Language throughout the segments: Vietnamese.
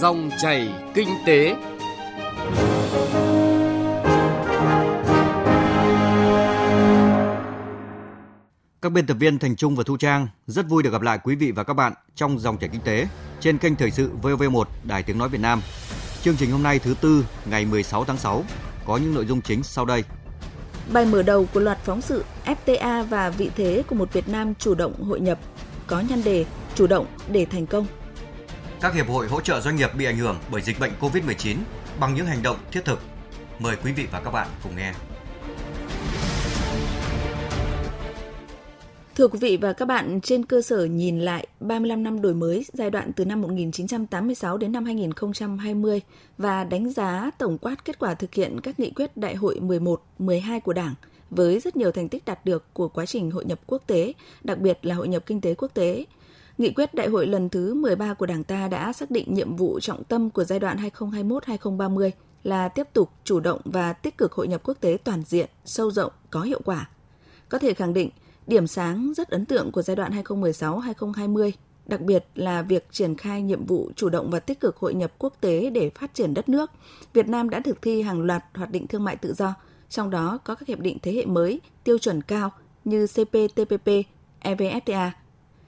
Dòng chảy kinh tế. Các biên tập viên Thành Trung và Thu Trang rất vui được gặp lại quý vị và các bạn trong dòng chảy kinh tế trên kênh thời sự VOV1 Đài Tiếng nói Việt Nam. Chương trình hôm nay thứ tư ngày 16 tháng 6 có những nội dung chính sau đây. Bài mở đầu của loạt phóng sự FTA và vị thế của một Việt Nam chủ động hội nhập có nhan đề chủ động để thành công. Các hiệp hội hỗ trợ doanh nghiệp bị ảnh hưởng bởi dịch bệnh COVID-19 bằng những hành động thiết thực. Mời quý vị và các bạn cùng nghe. Thưa quý vị và các bạn, trên cơ sở nhìn lại 35 năm đổi mới giai đoạn từ năm 1986 đến năm 2020 và đánh giá tổng quát kết quả thực hiện các nghị quyết đại hội 11, 12 của Đảng với rất nhiều thành tích đạt được của quá trình hội nhập quốc tế, đặc biệt là hội nhập kinh tế quốc tế. Nghị quyết đại hội lần thứ 13 của Đảng ta đã xác định nhiệm vụ trọng tâm của giai đoạn 2021-2030 là tiếp tục chủ động và tích cực hội nhập quốc tế toàn diện, sâu rộng, có hiệu quả. Có thể khẳng định, Điểm sáng rất ấn tượng của giai đoạn 2016-2020, đặc biệt là việc triển khai nhiệm vụ chủ động và tích cực hội nhập quốc tế để phát triển đất nước. Việt Nam đã thực thi hàng loạt hoạt định thương mại tự do, trong đó có các hiệp định thế hệ mới, tiêu chuẩn cao như CPTPP, EVFTA.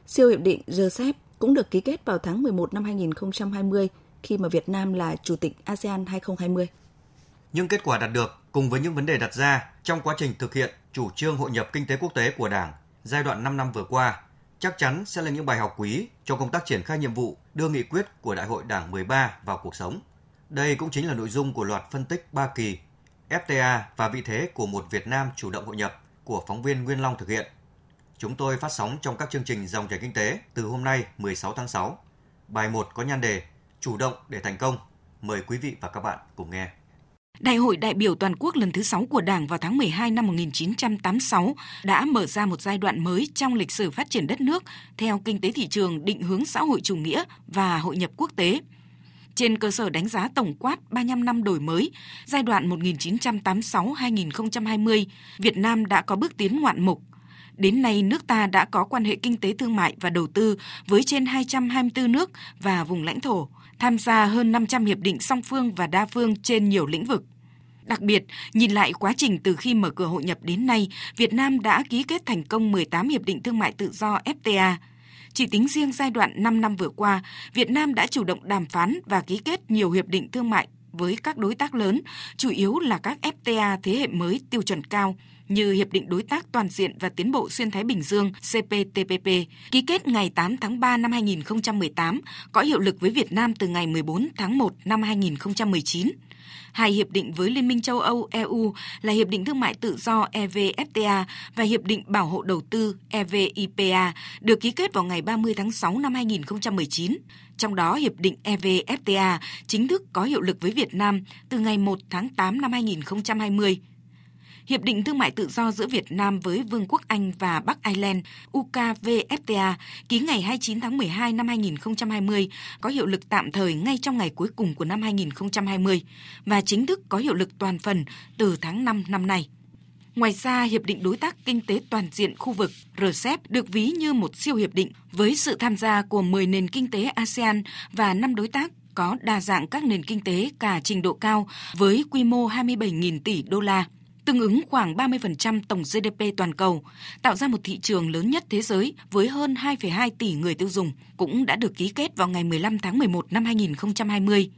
Siêu hiệp định RCEP cũng được ký kết vào tháng 11 năm 2020 khi mà Việt Nam là Chủ tịch ASEAN 2020. Những kết quả đạt được cùng với những vấn đề đặt ra trong quá trình thực hiện chủ trương hội nhập kinh tế quốc tế của Đảng giai đoạn 5 năm vừa qua, chắc chắn sẽ là những bài học quý trong công tác triển khai nhiệm vụ đưa nghị quyết của Đại hội Đảng 13 vào cuộc sống. Đây cũng chính là nội dung của loạt phân tích ba kỳ FTA và vị thế của một Việt Nam chủ động hội nhập của phóng viên Nguyên Long thực hiện. Chúng tôi phát sóng trong các chương trình dòng chảy kinh tế từ hôm nay 16 tháng 6. Bài 1 có nhan đề Chủ động để thành công. Mời quý vị và các bạn cùng nghe. Đại hội đại biểu toàn quốc lần thứ 6 của Đảng vào tháng 12 năm 1986 đã mở ra một giai đoạn mới trong lịch sử phát triển đất nước theo kinh tế thị trường định hướng xã hội chủ nghĩa và hội nhập quốc tế. Trên cơ sở đánh giá tổng quát 35 năm đổi mới, giai đoạn 1986-2020, Việt Nam đã có bước tiến ngoạn mục. Đến nay, nước ta đã có quan hệ kinh tế thương mại và đầu tư với trên 224 nước và vùng lãnh thổ, tham gia hơn 500 hiệp định song phương và đa phương trên nhiều lĩnh vực. Đặc biệt, nhìn lại quá trình từ khi mở cửa hội nhập đến nay, Việt Nam đã ký kết thành công 18 hiệp định thương mại tự do FTA. Chỉ tính riêng giai đoạn 5 năm vừa qua, Việt Nam đã chủ động đàm phán và ký kết nhiều hiệp định thương mại với các đối tác lớn, chủ yếu là các FTA thế hệ mới tiêu chuẩn cao như Hiệp định Đối tác Toàn diện và Tiến bộ Xuyên Thái Bình Dương CPTPP, ký kết ngày 8 tháng 3 năm 2018, có hiệu lực với Việt Nam từ ngày 14 tháng 1 năm 2019 hai hiệp định với Liên minh châu Âu EU là Hiệp định Thương mại Tự do EVFTA và Hiệp định Bảo hộ Đầu tư EVIPA được ký kết vào ngày 30 tháng 6 năm 2019. Trong đó, Hiệp định EVFTA chính thức có hiệu lực với Việt Nam từ ngày 1 tháng 8 năm 2020. Hiệp định Thương mại Tự do giữa Việt Nam với Vương quốc Anh và Bắc Ireland UKVFTA ký ngày 29 tháng 12 năm 2020 có hiệu lực tạm thời ngay trong ngày cuối cùng của năm 2020 và chính thức có hiệu lực toàn phần từ tháng 5 năm nay. Ngoài ra, Hiệp định Đối tác Kinh tế Toàn diện khu vực RCEP được ví như một siêu hiệp định với sự tham gia của 10 nền kinh tế ASEAN và 5 đối tác có đa dạng các nền kinh tế cả trình độ cao với quy mô 27.000 tỷ đô la tương ứng khoảng 30% tổng GDP toàn cầu, tạo ra một thị trường lớn nhất thế giới với hơn 2,2 tỷ người tiêu dùng, cũng đã được ký kết vào ngày 15 tháng 11 năm 2020.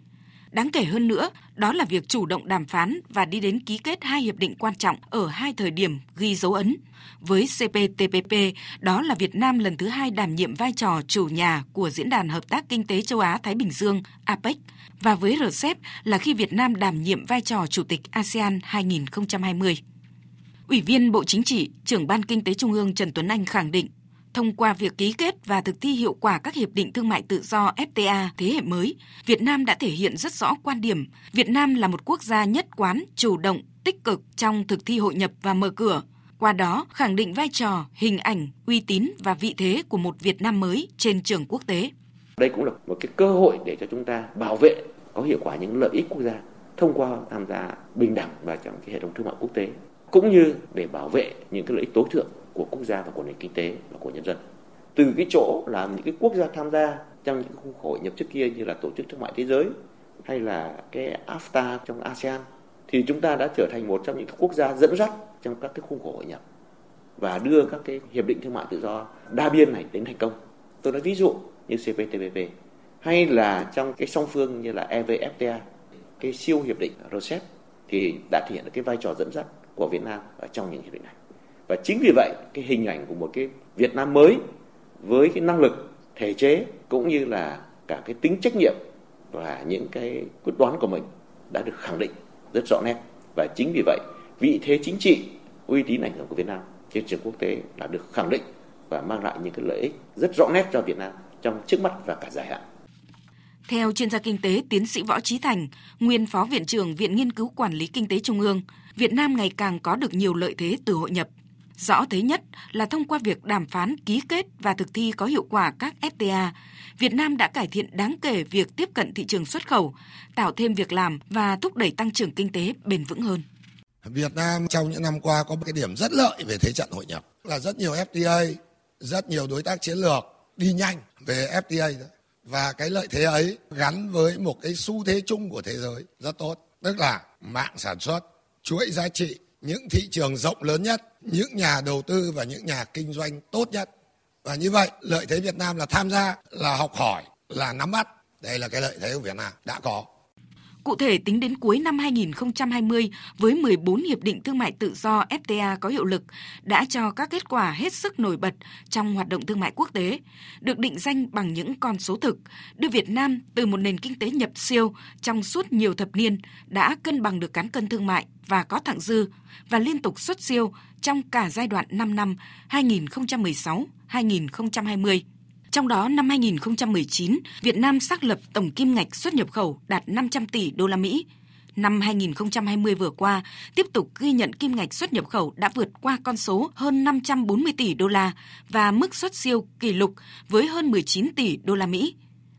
Đáng kể hơn nữa, đó là việc chủ động đàm phán và đi đến ký kết hai hiệp định quan trọng ở hai thời điểm ghi dấu ấn. Với CPTPP, đó là Việt Nam lần thứ hai đảm nhiệm vai trò chủ nhà của Diễn đàn Hợp tác Kinh tế Châu Á-Thái Bình Dương APEC và với RCEP là khi Việt Nam đảm nhiệm vai trò Chủ tịch ASEAN 2020. Ủy viên Bộ Chính trị, trưởng Ban Kinh tế Trung ương Trần Tuấn Anh khẳng định Thông qua việc ký kết và thực thi hiệu quả các hiệp định thương mại tự do FTA thế hệ mới, Việt Nam đã thể hiện rất rõ quan điểm Việt Nam là một quốc gia nhất quán, chủ động, tích cực trong thực thi hội nhập và mở cửa. Qua đó, khẳng định vai trò, hình ảnh, uy tín và vị thế của một Việt Nam mới trên trường quốc tế. Đây cũng là một cái cơ hội để cho chúng ta bảo vệ có hiệu quả những lợi ích quốc gia thông qua tham gia bình đẳng vào trong cái hệ thống thương mại quốc tế cũng như để bảo vệ những cái lợi ích tối thượng của quốc gia và của nền kinh tế và của nhân dân từ cái chỗ là những cái quốc gia tham gia trong những khung khổ hội nhập trước kia như là Tổ chức Thương mại Thế giới hay là cái AFTA trong ASEAN thì chúng ta đã trở thành một trong những quốc gia dẫn dắt trong các cái khung khổ hội nhập và đưa các cái hiệp định thương mại tự do đa biên này đến thành công. Tôi nói ví dụ như CPTPP hay là trong cái song phương như là EVFTA, cái siêu hiệp định RCEP thì đã thể hiện được cái vai trò dẫn dắt của Việt Nam ở trong những hiệp định này. Và chính vì vậy cái hình ảnh của một cái Việt Nam mới với cái năng lực thể chế cũng như là cả cái tính trách nhiệm và những cái quyết đoán của mình đã được khẳng định rất rõ nét và chính vì vậy vị thế chính trị uy tín ảnh hưởng của Việt Nam trên trường quốc tế đã được khẳng định và mang lại những cái lợi ích rất rõ nét cho Việt Nam trong trước mắt và cả dài hạn. Theo chuyên gia kinh tế tiến sĩ Võ Trí Thành, nguyên phó viện trưởng Viện Nghiên cứu Quản lý Kinh tế Trung ương, Việt Nam ngày càng có được nhiều lợi thế từ hội nhập. Rõ thế nhất là thông qua việc đàm phán, ký kết và thực thi có hiệu quả các FTA, Việt Nam đã cải thiện đáng kể việc tiếp cận thị trường xuất khẩu, tạo thêm việc làm và thúc đẩy tăng trưởng kinh tế bền vững hơn. Việt Nam trong những năm qua có một cái điểm rất lợi về thế trận hội nhập là rất nhiều FTA, rất nhiều đối tác chiến lược đi nhanh về FTA và cái lợi thế ấy gắn với một cái xu thế chung của thế giới rất tốt, tức là mạng sản xuất, chuỗi giá trị, những thị trường rộng lớn nhất, những nhà đầu tư và những nhà kinh doanh tốt nhất. Và như vậy, lợi thế Việt Nam là tham gia, là học hỏi, là nắm bắt. Đây là cái lợi thế của Việt Nam đã có. Cụ thể, tính đến cuối năm 2020, với 14 hiệp định thương mại tự do FTA có hiệu lực, đã cho các kết quả hết sức nổi bật trong hoạt động thương mại quốc tế, được định danh bằng những con số thực, đưa Việt Nam từ một nền kinh tế nhập siêu trong suốt nhiều thập niên đã cân bằng được cán cân thương mại và có thặng dư và liên tục xuất siêu trong cả giai đoạn 5 năm 2016-2020. Trong đó năm 2019, Việt Nam xác lập tổng kim ngạch xuất nhập khẩu đạt 500 tỷ đô la Mỹ. Năm 2020 vừa qua, tiếp tục ghi nhận kim ngạch xuất nhập khẩu đã vượt qua con số hơn 540 tỷ đô la và mức xuất siêu kỷ lục với hơn 19 tỷ đô la Mỹ.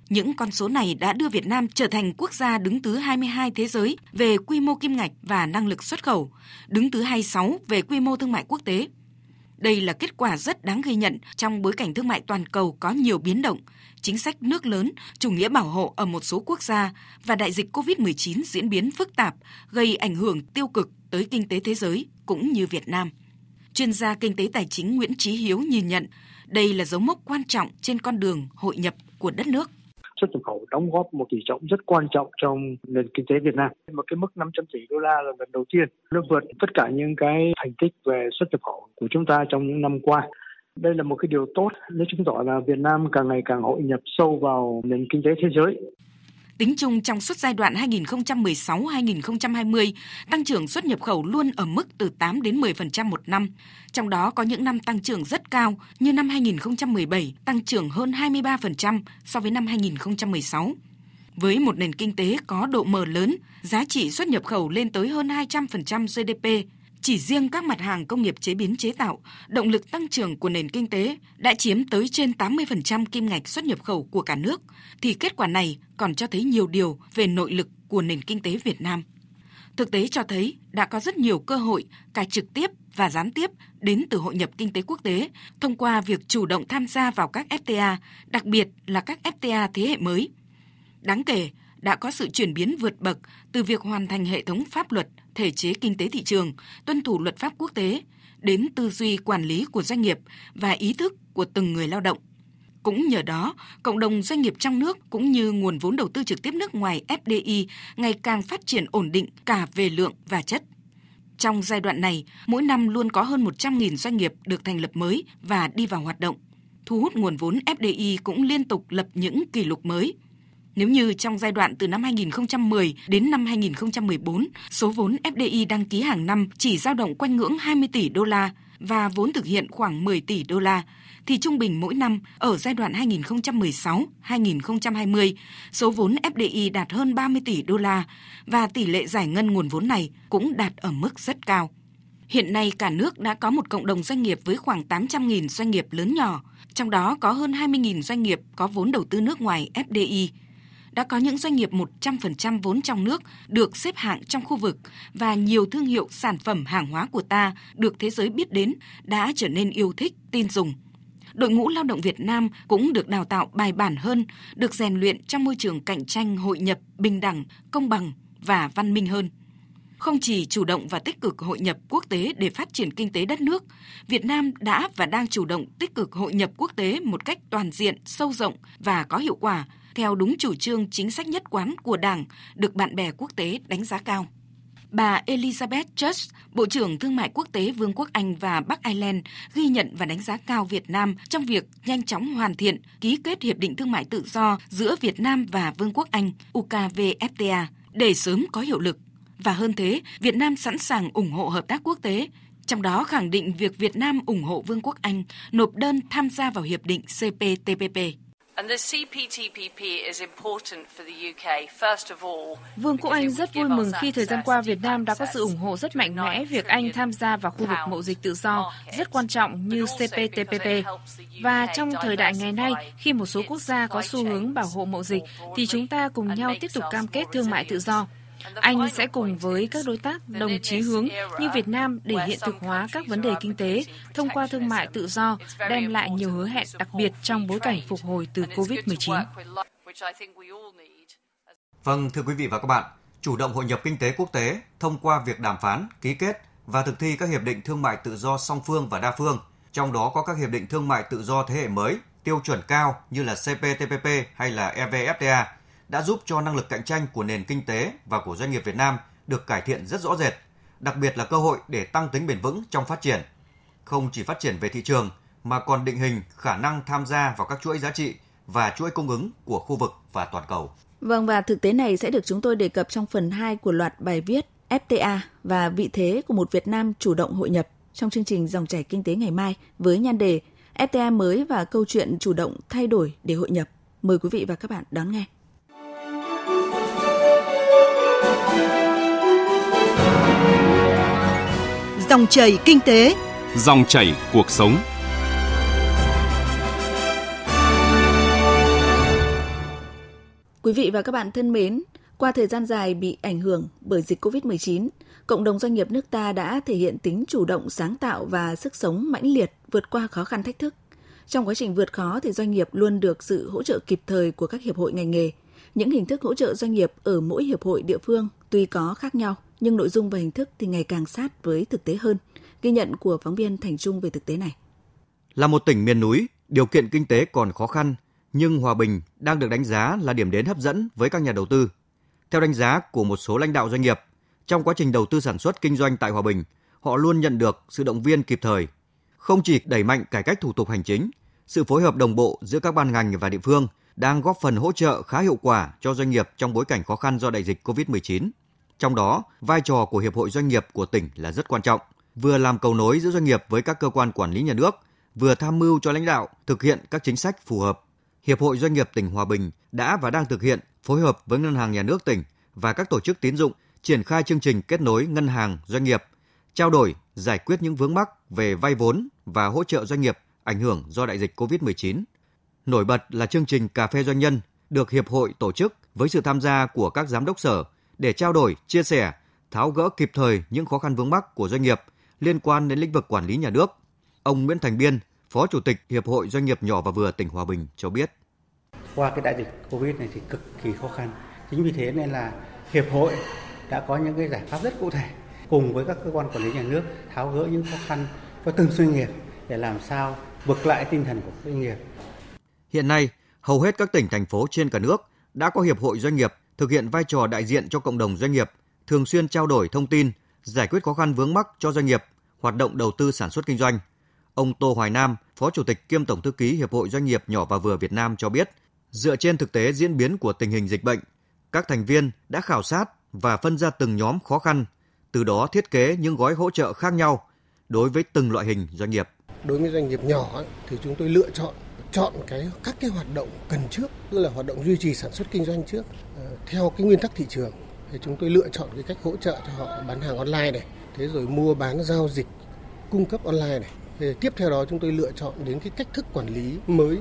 Những con số này đã đưa Việt Nam trở thành quốc gia đứng thứ 22 thế giới về quy mô kim ngạch và năng lực xuất khẩu, đứng thứ 26 về quy mô thương mại quốc tế đây là kết quả rất đáng ghi nhận trong bối cảnh thương mại toàn cầu có nhiều biến động, chính sách nước lớn, chủ nghĩa bảo hộ ở một số quốc gia và đại dịch COVID-19 diễn biến phức tạp, gây ảnh hưởng tiêu cực tới kinh tế thế giới cũng như Việt Nam. Chuyên gia kinh tế tài chính Nguyễn Trí Hiếu nhìn nhận, đây là dấu mốc quan trọng trên con đường hội nhập của đất nước xuất nhập khẩu đóng góp một tỷ trọng rất quan trọng trong nền kinh tế Việt Nam. Một cái mức 500 tỷ đô la là lần đầu tiên nó vượt tất cả những cái thành tích về xuất nhập khẩu của chúng ta trong những năm qua. Đây là một cái điều tốt, nó chứng tỏ là Việt Nam càng ngày càng hội nhập sâu vào nền kinh tế thế giới. Tính chung trong suốt giai đoạn 2016-2020, tăng trưởng xuất nhập khẩu luôn ở mức từ 8 đến 10% một năm. Trong đó có những năm tăng trưởng rất cao như năm 2017 tăng trưởng hơn 23% so với năm 2016. Với một nền kinh tế có độ mở lớn, giá trị xuất nhập khẩu lên tới hơn 200% GDP, chỉ riêng các mặt hàng công nghiệp chế biến chế tạo, động lực tăng trưởng của nền kinh tế đã chiếm tới trên 80% kim ngạch xuất nhập khẩu của cả nước, thì kết quả này còn cho thấy nhiều điều về nội lực của nền kinh tế Việt Nam. Thực tế cho thấy đã có rất nhiều cơ hội cả trực tiếp và gián tiếp đến từ hội nhập kinh tế quốc tế thông qua việc chủ động tham gia vào các FTA, đặc biệt là các FTA thế hệ mới. Đáng kể, đã có sự chuyển biến vượt bậc từ việc hoàn thành hệ thống pháp luật, thể chế kinh tế thị trường, tuân thủ luật pháp quốc tế, đến tư duy quản lý của doanh nghiệp và ý thức của từng người lao động. Cũng nhờ đó, cộng đồng doanh nghiệp trong nước cũng như nguồn vốn đầu tư trực tiếp nước ngoài FDI ngày càng phát triển ổn định cả về lượng và chất. Trong giai đoạn này, mỗi năm luôn có hơn 100.000 doanh nghiệp được thành lập mới và đi vào hoạt động. Thu hút nguồn vốn FDI cũng liên tục lập những kỷ lục mới – nếu như trong giai đoạn từ năm 2010 đến năm 2014, số vốn FDI đăng ký hàng năm chỉ dao động quanh ngưỡng 20 tỷ đô la và vốn thực hiện khoảng 10 tỷ đô la, thì trung bình mỗi năm ở giai đoạn 2016-2020, số vốn FDI đạt hơn 30 tỷ đô la và tỷ lệ giải ngân nguồn vốn này cũng đạt ở mức rất cao. Hiện nay cả nước đã có một cộng đồng doanh nghiệp với khoảng 800.000 doanh nghiệp lớn nhỏ, trong đó có hơn 20.000 doanh nghiệp có vốn đầu tư nước ngoài FDI đã có những doanh nghiệp 100% vốn trong nước được xếp hạng trong khu vực và nhiều thương hiệu sản phẩm hàng hóa của ta được thế giới biết đến đã trở nên yêu thích, tin dùng. đội ngũ lao động Việt Nam cũng được đào tạo bài bản hơn, được rèn luyện trong môi trường cạnh tranh hội nhập, bình đẳng, công bằng và văn minh hơn. Không chỉ chủ động và tích cực hội nhập quốc tế để phát triển kinh tế đất nước, Việt Nam đã và đang chủ động tích cực hội nhập quốc tế một cách toàn diện, sâu rộng và có hiệu quả theo đúng chủ trương chính sách nhất quán của Đảng, được bạn bè quốc tế đánh giá cao. Bà Elizabeth Church, Bộ trưởng Thương mại Quốc tế Vương quốc Anh và Bắc Ireland, ghi nhận và đánh giá cao Việt Nam trong việc nhanh chóng hoàn thiện ký kết Hiệp định Thương mại Tự do giữa Việt Nam và Vương quốc Anh UKVFTA để sớm có hiệu lực. Và hơn thế, Việt Nam sẵn sàng ủng hộ hợp tác quốc tế, trong đó khẳng định việc Việt Nam ủng hộ Vương quốc Anh nộp đơn tham gia vào Hiệp định CPTPP. Vương quốc Anh rất vui mừng khi thời gian qua Việt Nam đã có sự ủng hộ rất mạnh mẽ việc Anh tham gia vào khu vực mậu dịch tự do rất quan trọng như CPTPP. Và trong thời đại ngày nay, khi một số quốc gia có xu hướng bảo hộ mậu dịch, thì chúng ta cùng nhau tiếp tục cam kết thương mại tự do. Anh sẽ cùng với các đối tác đồng chí hướng như Việt Nam để hiện thực hóa các vấn đề kinh tế thông qua thương mại tự do, đem lại nhiều hứa hẹn đặc biệt trong bối cảnh phục hồi từ COVID-19. Vâng, thưa quý vị và các bạn, chủ động hội nhập kinh tế quốc tế thông qua việc đàm phán, ký kết và thực thi các hiệp định thương mại tự do song phương và đa phương, trong đó có các hiệp định thương mại tự do thế hệ mới, tiêu chuẩn cao như là CPTPP hay là EVFTA đã giúp cho năng lực cạnh tranh của nền kinh tế và của doanh nghiệp Việt Nam được cải thiện rất rõ rệt, đặc biệt là cơ hội để tăng tính bền vững trong phát triển. Không chỉ phát triển về thị trường mà còn định hình khả năng tham gia vào các chuỗi giá trị và chuỗi cung ứng của khu vực và toàn cầu. Vâng và thực tế này sẽ được chúng tôi đề cập trong phần 2 của loạt bài viết FTA và vị thế của một Việt Nam chủ động hội nhập trong chương trình Dòng chảy kinh tế ngày mai với nhan đề FTA mới và câu chuyện chủ động thay đổi để hội nhập. Mời quý vị và các bạn đón nghe. Dòng chảy kinh tế, dòng chảy cuộc sống. Quý vị và các bạn thân mến, qua thời gian dài bị ảnh hưởng bởi dịch COVID-19, cộng đồng doanh nghiệp nước ta đã thể hiện tính chủ động, sáng tạo và sức sống mãnh liệt vượt qua khó khăn thách thức. Trong quá trình vượt khó thì doanh nghiệp luôn được sự hỗ trợ kịp thời của các hiệp hội ngành nghề. Những hình thức hỗ trợ doanh nghiệp ở mỗi hiệp hội địa phương tuy có khác nhau, nhưng nội dung và hình thức thì ngày càng sát với thực tế hơn. Ghi nhận của phóng viên Thành Trung về thực tế này. Là một tỉnh miền núi, điều kiện kinh tế còn khó khăn, nhưng Hòa Bình đang được đánh giá là điểm đến hấp dẫn với các nhà đầu tư. Theo đánh giá của một số lãnh đạo doanh nghiệp, trong quá trình đầu tư sản xuất kinh doanh tại Hòa Bình, họ luôn nhận được sự động viên kịp thời. Không chỉ đẩy mạnh cải cách thủ tục hành chính, sự phối hợp đồng bộ giữa các ban ngành và địa phương đang góp phần hỗ trợ khá hiệu quả cho doanh nghiệp trong bối cảnh khó khăn do đại dịch COVID-19. Trong đó, vai trò của Hiệp hội Doanh nghiệp của tỉnh là rất quan trọng, vừa làm cầu nối giữa doanh nghiệp với các cơ quan quản lý nhà nước, vừa tham mưu cho lãnh đạo thực hiện các chính sách phù hợp. Hiệp hội Doanh nghiệp tỉnh Hòa Bình đã và đang thực hiện phối hợp với Ngân hàng Nhà nước tỉnh và các tổ chức tín dụng triển khai chương trình kết nối ngân hàng doanh nghiệp, trao đổi, giải quyết những vướng mắc về vay vốn và hỗ trợ doanh nghiệp ảnh hưởng do đại dịch COVID-19. Nổi bật là chương trình Cà phê Doanh nhân được Hiệp hội tổ chức với sự tham gia của các giám đốc sở để trao đổi, chia sẻ, tháo gỡ kịp thời những khó khăn vướng mắc của doanh nghiệp liên quan đến lĩnh vực quản lý nhà nước. Ông Nguyễn Thành Biên, Phó Chủ tịch Hiệp hội Doanh nghiệp nhỏ và vừa tỉnh Hòa Bình cho biết. Qua cái đại dịch Covid này thì cực kỳ khó khăn. Chính vì thế nên là Hiệp hội đã có những cái giải pháp rất cụ thể cùng với các cơ quan quản lý nhà nước tháo gỡ những khó khăn cho từng doanh nghiệp để làm sao vực lại tinh thần của doanh nghiệp. Hiện nay, hầu hết các tỉnh thành phố trên cả nước đã có hiệp hội doanh nghiệp thực hiện vai trò đại diện cho cộng đồng doanh nghiệp, thường xuyên trao đổi thông tin, giải quyết khó khăn vướng mắc cho doanh nghiệp, hoạt động đầu tư sản xuất kinh doanh. Ông Tô Hoài Nam, Phó Chủ tịch kiêm Tổng thư ký Hiệp hội Doanh nghiệp nhỏ và vừa Việt Nam cho biết, dựa trên thực tế diễn biến của tình hình dịch bệnh, các thành viên đã khảo sát và phân ra từng nhóm khó khăn, từ đó thiết kế những gói hỗ trợ khác nhau đối với từng loại hình doanh nghiệp. Đối với doanh nghiệp nhỏ thì chúng tôi lựa chọn chọn cái các cái hoạt động cần trước, tức là hoạt động duy trì sản xuất kinh doanh trước ờ, theo cái nguyên tắc thị trường. Thì chúng tôi lựa chọn cái cách hỗ trợ cho họ bán hàng online này, thế rồi mua bán giao dịch cung cấp online này. Thì tiếp theo đó chúng tôi lựa chọn đến cái cách thức quản lý mới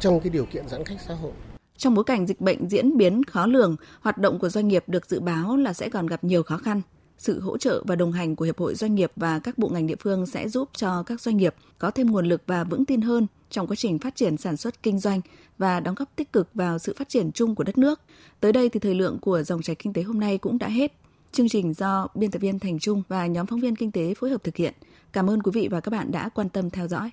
trong cái điều kiện giãn cách xã hội. Trong bối cảnh dịch bệnh diễn biến khó lường, hoạt động của doanh nghiệp được dự báo là sẽ còn gặp nhiều khó khăn sự hỗ trợ và đồng hành của Hiệp hội Doanh nghiệp và các bộ ngành địa phương sẽ giúp cho các doanh nghiệp có thêm nguồn lực và vững tin hơn trong quá trình phát triển sản xuất kinh doanh và đóng góp tích cực vào sự phát triển chung của đất nước. Tới đây thì thời lượng của dòng chảy kinh tế hôm nay cũng đã hết. Chương trình do biên tập viên Thành Trung và nhóm phóng viên kinh tế phối hợp thực hiện. Cảm ơn quý vị và các bạn đã quan tâm theo dõi.